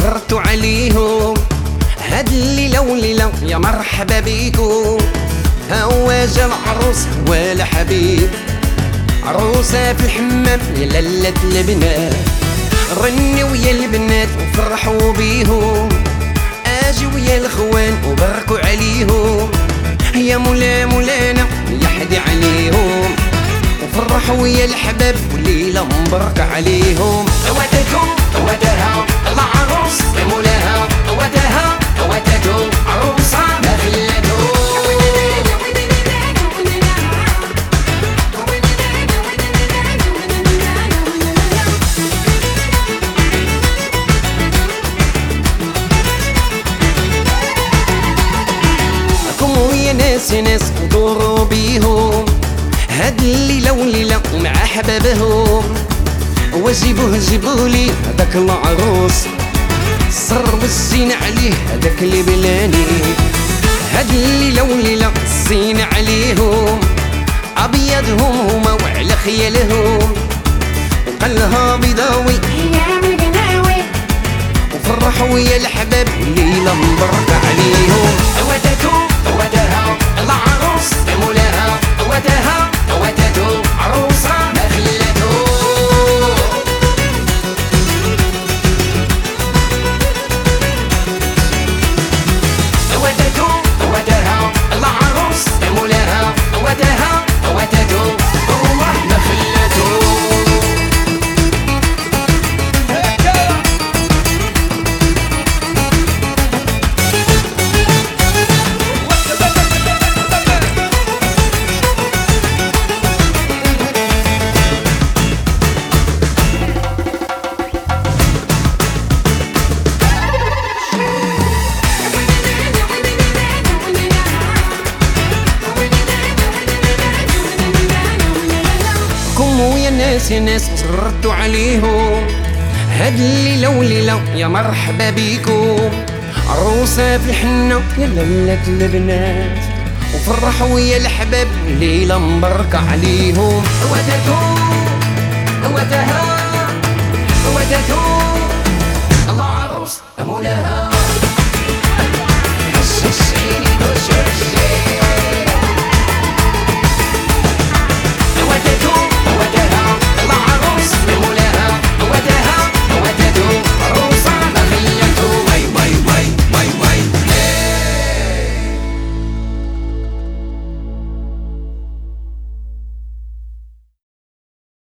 صغرت عليهم هاد اللي لو ليلة يا مرحبا بيكم جا العروس ولا حبيب. عروسة في الحمام يا لالة البنات. رني يا البنات وفرحوا بيهم آجي يا الخوان وبركوا عليهم يا مولا مولانا يا حدي عليهم. وفرحوا يا الحباب وليلة مباركة عليهم. يا ناس ناس ودوروا بيهم هاد الليلة وليلة مع حبابهم وجيبوه جيبولي هذاك العروس. صرب الزين عليه هذاك اللي بلاني. هاد الليلة وليلة الزين عليهم. أبيضهم هما وعلى خيالهم. وقلها بيضاوي يا مقناوي وفرحوا يا الحباب ليلة مباركة عليهم. ناس ناس تردوا عليهم. هاد الليلة وليلة يا مرحبا بيكم عروسة في الحنة يا ليلة البنات وفرحوا يا الحباب ليلة مباركة عليهم. ودتهم ودها ودتهم العروس مولاها